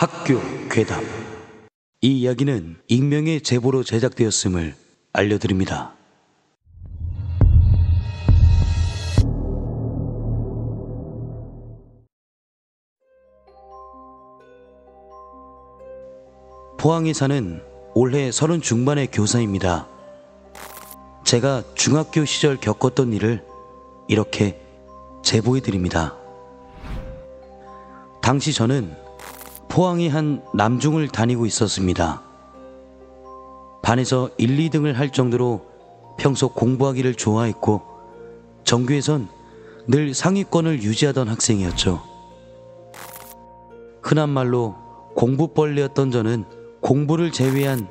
학교 괴담. 이 이야기는 익명의 제보로 제작되었음을 알려드립니다. 포항에 사는 올해 서른 중반의 교사입니다. 제가 중학교 시절 겪었던 일을 이렇게 제보해 드립니다. 당시 저는 포항의 한 남중을 다니고 있었습니다. 반에서 1, 2등을 할 정도로 평소 공부하기를 좋아했고 정규에선 늘 상위권을 유지하던 학생이었죠. 흔한 말로 공부벌레였던 저는 공부를 제외한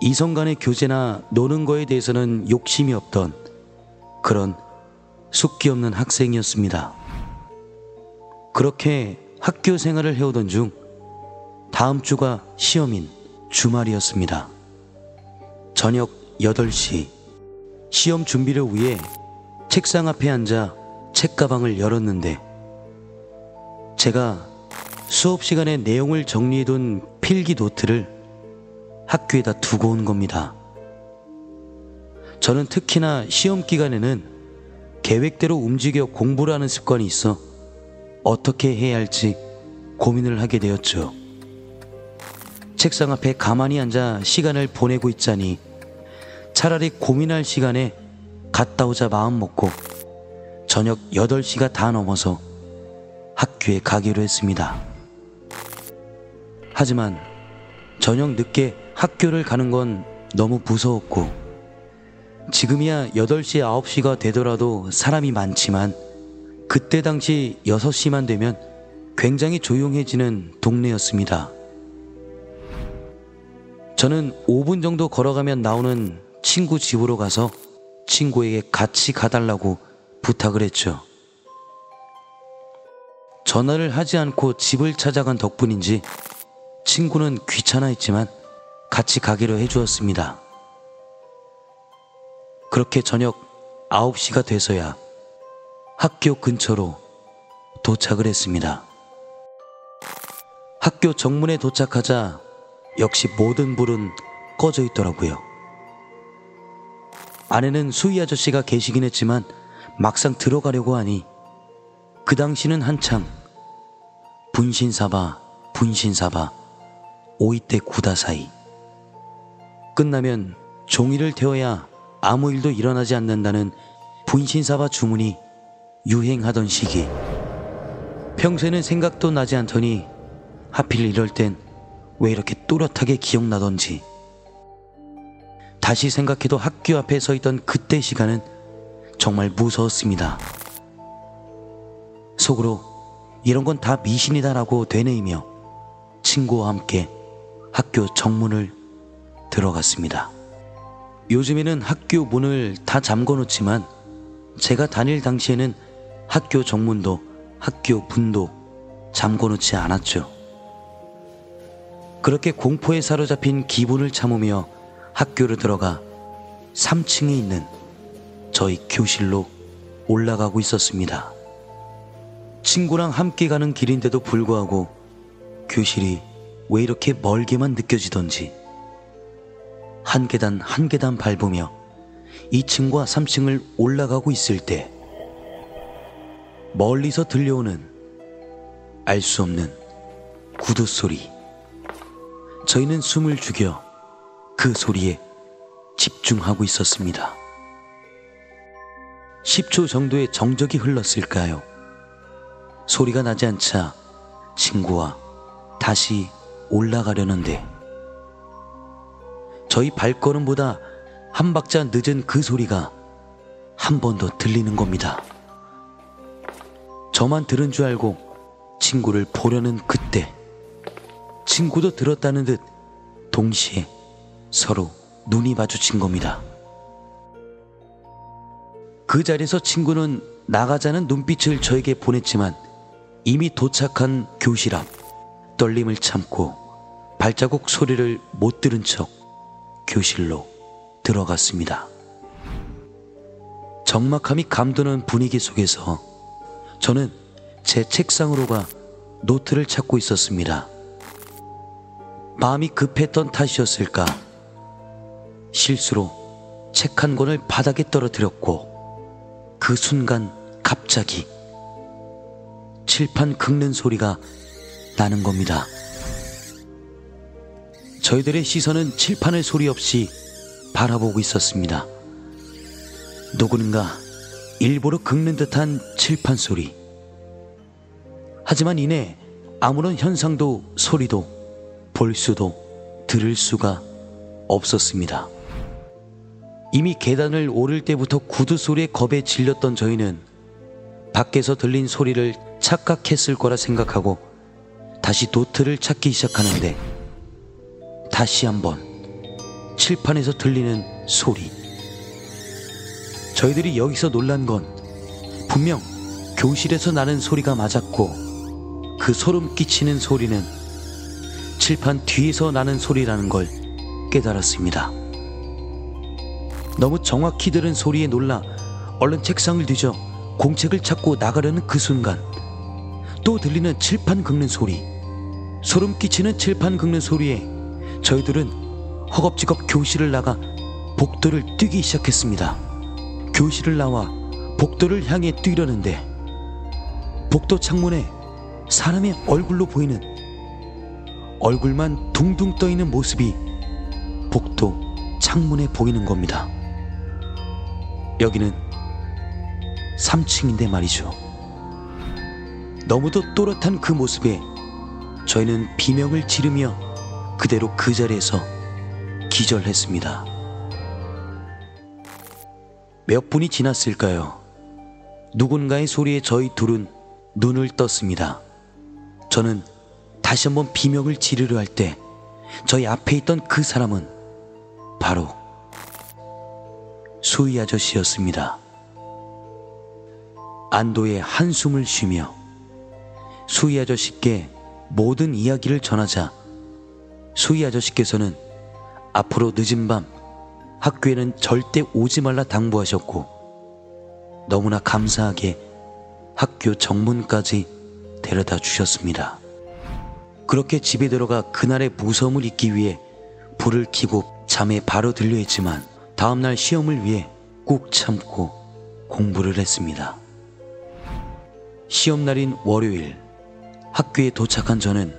이성 간의 교제나 노는 거에 대해서는 욕심이 없던 그런 숙기 없는 학생이었습니다. 그렇게 학교 생활을 해오던 중 다음 주가 시험인 주말이었습니다. 저녁 8시 시험 준비를 위해 책상 앞에 앉아 책가방을 열었는데 제가 수업 시간에 내용을 정리해둔 필기 노트를 학교에다 두고 온 겁니다. 저는 특히나 시험 기간에는 계획대로 움직여 공부를 하는 습관이 있어 어떻게 해야 할지 고민을 하게 되었죠. 책상 앞에 가만히 앉아 시간을 보내고 있자니 차라리 고민할 시간에 갔다 오자 마음 먹고 저녁 8시가 다 넘어서 학교에 가기로 했습니다. 하지만 저녁 늦게 학교를 가는 건 너무 무서웠고 지금이야 8시, 9시가 되더라도 사람이 많지만 그때 당시 6시만 되면 굉장히 조용해지는 동네였습니다. 저는 5분 정도 걸어가면 나오는 친구 집으로 가서 친구에게 같이 가달라고 부탁을 했죠. 전화를 하지 않고 집을 찾아간 덕분인지 친구는 귀찮아 했지만 같이 가기로 해주었습니다. 그렇게 저녁 9시가 돼서야 학교 근처로 도착을 했습니다. 학교 정문에 도착하자 역시 모든 불은 꺼져 있더라고요. 안에는 수희 아저씨가 계시긴 했지만 막상 들어가려고 하니 그 당시는 한창 분신사바, 분신사바, 오이때 구다사이. 끝나면 종이를 태워야 아무 일도 일어나지 않는다는 분신사바 주문이 유행하던 시기. 평소에는 생각도 나지 않더니 하필 이럴 땐 왜 이렇게 또렷하게 기억나던지. 다시 생각해도 학교 앞에 서 있던 그때 시간은 정말 무서웠습니다. 속으로 이런 건 다 미신이다라고 되뇌이며 친구와 함께 학교 정문을 들어갔습니다. 요즘에는 학교 문을 다 잠궈 놓지만 제가 다닐 당시에는 학교 정문도 학교 문도 잠궈 놓지 않았죠. 그렇게 공포에 사로잡힌 기분을 참으며 학교를 들어가 3층에 있는 저희 교실로 올라가고 있었습니다. 친구랑 함께 가는 길인데도 불구하고 교실이 왜 이렇게 멀게만 느껴지던지 한 계단 한 계단 밟으며 2층과 3층을 올라가고 있을 때 멀리서 들려오는 알 수 없는 구두 소리. 저희는 숨을 죽여 그 소리에 집중하고 있었습니다. 10초 정도의 정적이 흘렀을까요? 소리가 나지 않자 친구와 다시 올라가려는데 저희 발걸음보다 한 박자 늦은 그 소리가 한 번 더 들리는 겁니다. 저만 들은 줄 알고 친구를 보려는 그때 친구도 들었다는 듯 동시에 서로 눈이 마주친 겁니다. 그 자리에서 친구는 나가자는 눈빛을 저에게 보냈지만 이미 도착한 교실 앞 떨림을 참고 발자국 소리를 못 들은 척 교실로 들어갔습니다. 적막함이 감도는 분위기 속에서 저는 제 책상으로 가 노트를 찾고 있었습니다. 마음이 급했던 탓이었을까? 실수로 책 한 권을 바닥에 떨어뜨렸고 그 순간 갑자기 칠판 긁는 소리가 나는 겁니다. 저희들의 시선은 칠판을 소리 없이 바라보고 있었습니다. 누구는가 일부러 긁는 듯한 칠판 소리. 하지만 이내 아무런 현상도 소리도 볼 수도 들을 수가 없었습니다. 이미 계단을 오를 때부터 구두 소리에 겁에 질렸던 저희는 밖에서 들린 소리를 착각했을 거라 생각하고 다시 노트를 찾기 시작하는데 다시 한번 칠판에서 들리는 소리. 저희들이 여기서 놀란 건 분명 교실에서 나는 소리가 맞았고 그 소름 끼치는 소리는 칠판 뒤에서 나는 소리라는 걸 깨달았습니다. 너무 정확히 들은 소리에 놀라 얼른 책상을 뒤져 공책을 찾고 나가려는 그 순간 또 들리는 칠판 긁는 소리 소름 끼치는 칠판 긁는 소리에 저희들은 허겁지겁 교실을 나가 복도를 뛰기 시작했습니다. 교실을 나와 복도를 향해 뛰려는데 복도 창문에 사람의 얼굴로 보이는 얼굴만 둥둥 떠 있는 모습이 복도 창문에 보이는 겁니다. 여기는 3층인데 말이죠. 너무도 또렷한 그 모습에 저희는 비명을 지르며 그대로 그 자리에서 기절했습니다. 몇 분이 지났을까요? 누군가의 소리에 저희 둘은 눈을 떴습니다. 저는 다시 한번 비명을 지르려 할 때 저희 앞에 있던 그 사람은 바로 수희 아저씨였습니다. 안도의 한숨을 쉬며 수희 아저씨께 모든 이야기를 전하자 수희 아저씨께서는 앞으로 늦은 밤 학교에는 절대 오지 말라 당부하셨고 너무나 감사하게 학교 정문까지 데려다 주셨습니다. 그렇게 집에 들어가 그날의 무서움을 잊기 위해 불을 켜고 잠에 바로 들려 했지만 다음날 시험을 위해 꾹 참고 공부를 했습니다. 시험날인 월요일 학교에 도착한 저는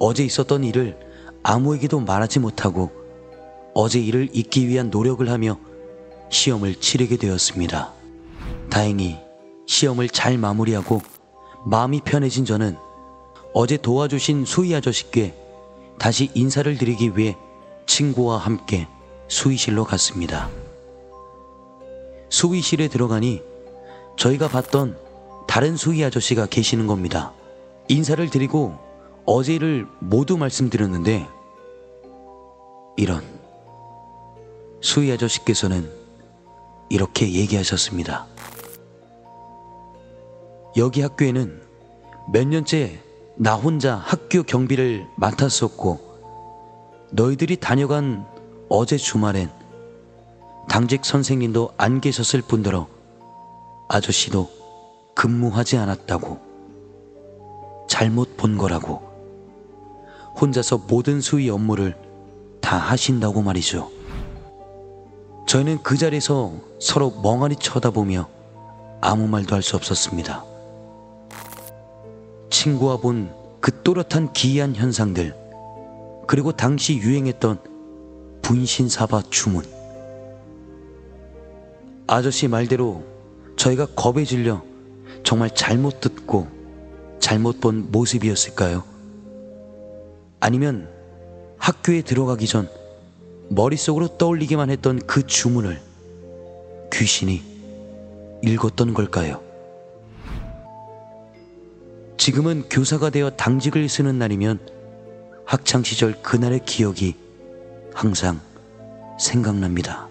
어제 있었던 일을 아무에게도 말하지 못하고 어제 일을 잊기 위한 노력을 하며 시험을 치르게 되었습니다. 다행히 시험을 잘 마무리하고 마음이 편해진 저는 어제 도와주신 수희 아저씨께 다시 인사를 드리기 위해 친구와 함께 수의실로 갔습니다. 수의실에 들어가니 저희가 봤던 다른 수의 아저씨가 계시는 겁니다. 인사를 드리고 어제 일을 모두 말씀드렸는데 이런 수희 아저씨께서는 이렇게 얘기하셨습니다. 여기 학교에는 몇 년째 나 혼자 학교 경비를 맡았었고 너희들이 다녀간 어제 주말엔 당직 선생님도 안 계셨을 뿐더러 아저씨도 근무하지 않았다고 잘못 본 거라고 혼자서 모든 수의 업무를 다 하신다고 말이죠. 저희는 그 자리에서 서로 멍하니 쳐다보며 아무 말도 할 수 없었습니다. 친구와 본 그 또렷한 기이한 현상들, 그리고 당시 유행했던 분신사바 주문. 아저씨 말대로 저희가 겁에 질려 정말 잘못 듣고 잘못 본 모습이었을까요? 아니면 학교에 들어가기 전 머릿속으로 떠올리기만 했던 그 주문을 귀신이 읽었던 걸까요? 지금은 교사가 되어 당직을 쓰는 날이면 학창시절 그날의 기억이 항상 생각납니다.